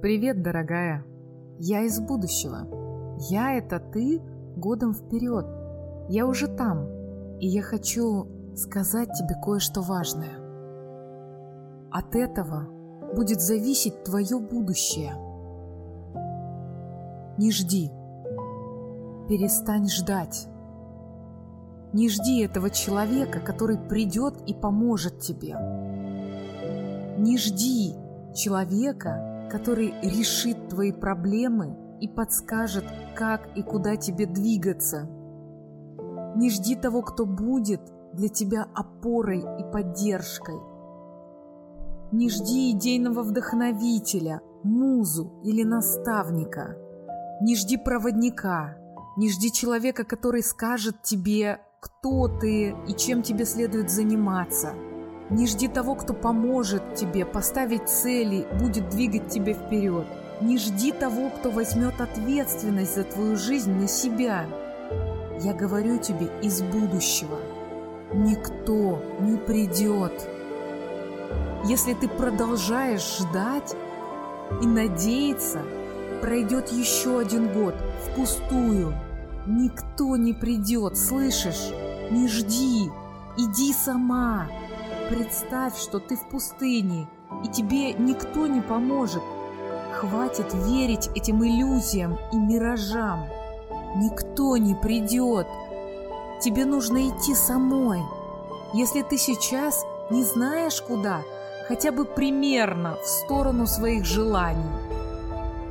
Привет, дорогая. Я из будущего. Я — это ты годом вперед. Я уже там, и я хочу сказать тебе кое-что важное. От этого будет зависеть твое будущее. Не жди. Перестань ждать. Не жди этого человека, который придет и поможет тебе. Не жди человека, который решит твои проблемы и подскажет, как и куда тебе двигаться. Не жди того, кто будет для тебя опорой и поддержкой. Не жди идейного вдохновителя, музу или наставника. Не жди проводника. Не жди человека, который скажет тебе, кто ты и чем тебе следует заниматься – не жди того, кто поможет тебе поставить цели, будет двигать тебя вперед. Не жди того, кто возьмет ответственность за твою жизнь на себя. Я говорю тебе из будущего. Никто не придет. Если ты продолжаешь ждать и надеяться, пройдет еще один год впустую. Никто не придет, слышишь? Не жди, иди сама. Представь, что ты в пустыне, и тебе никто не поможет. Хватит верить этим иллюзиям и миражам. Никто не придет. Тебе нужно идти самой. Если ты сейчас не знаешь куда, хотя бы примерно в сторону своих желаний.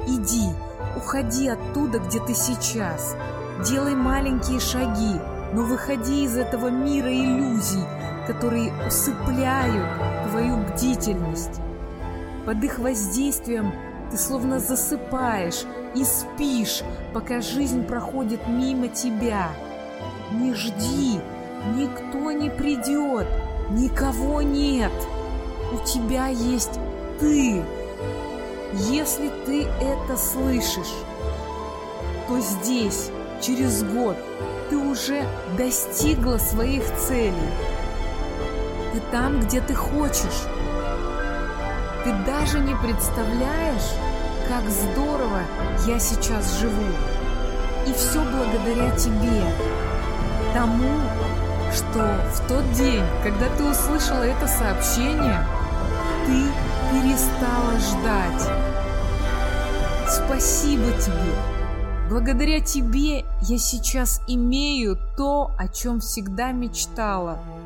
Иди, уходи оттуда, где ты сейчас. Делай маленькие шаги, но выходи из этого мира иллюзий, которые усыпляют твою бдительность. Под их воздействием ты словно засыпаешь и спишь, пока жизнь проходит мимо тебя. Не жди, никто не придет, никого нет. У тебя есть ты. Если ты это слышишь, то здесь, через год, ты уже достигла своих целей. Ты там, где ты хочешь. Ты даже не представляешь, как здорово я сейчас живу. И все благодаря тебе. Тому, что в тот день, когда ты услышала это сообщение, ты перестала ждать. Спасибо тебе. Благодаря тебе я сейчас имею то, о чем всегда мечтала –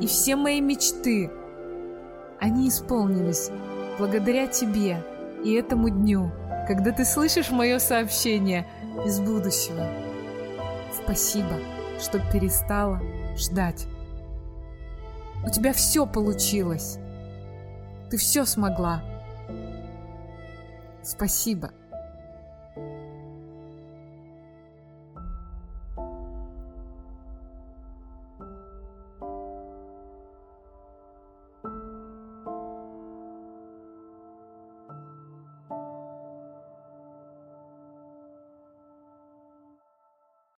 и все мои мечты, они исполнились благодаря тебе и этому дню, когда ты слышишь мое сообщение из будущего. Спасибо, что перестала ждать. У тебя все получилось. Ты все смогла. Спасибо.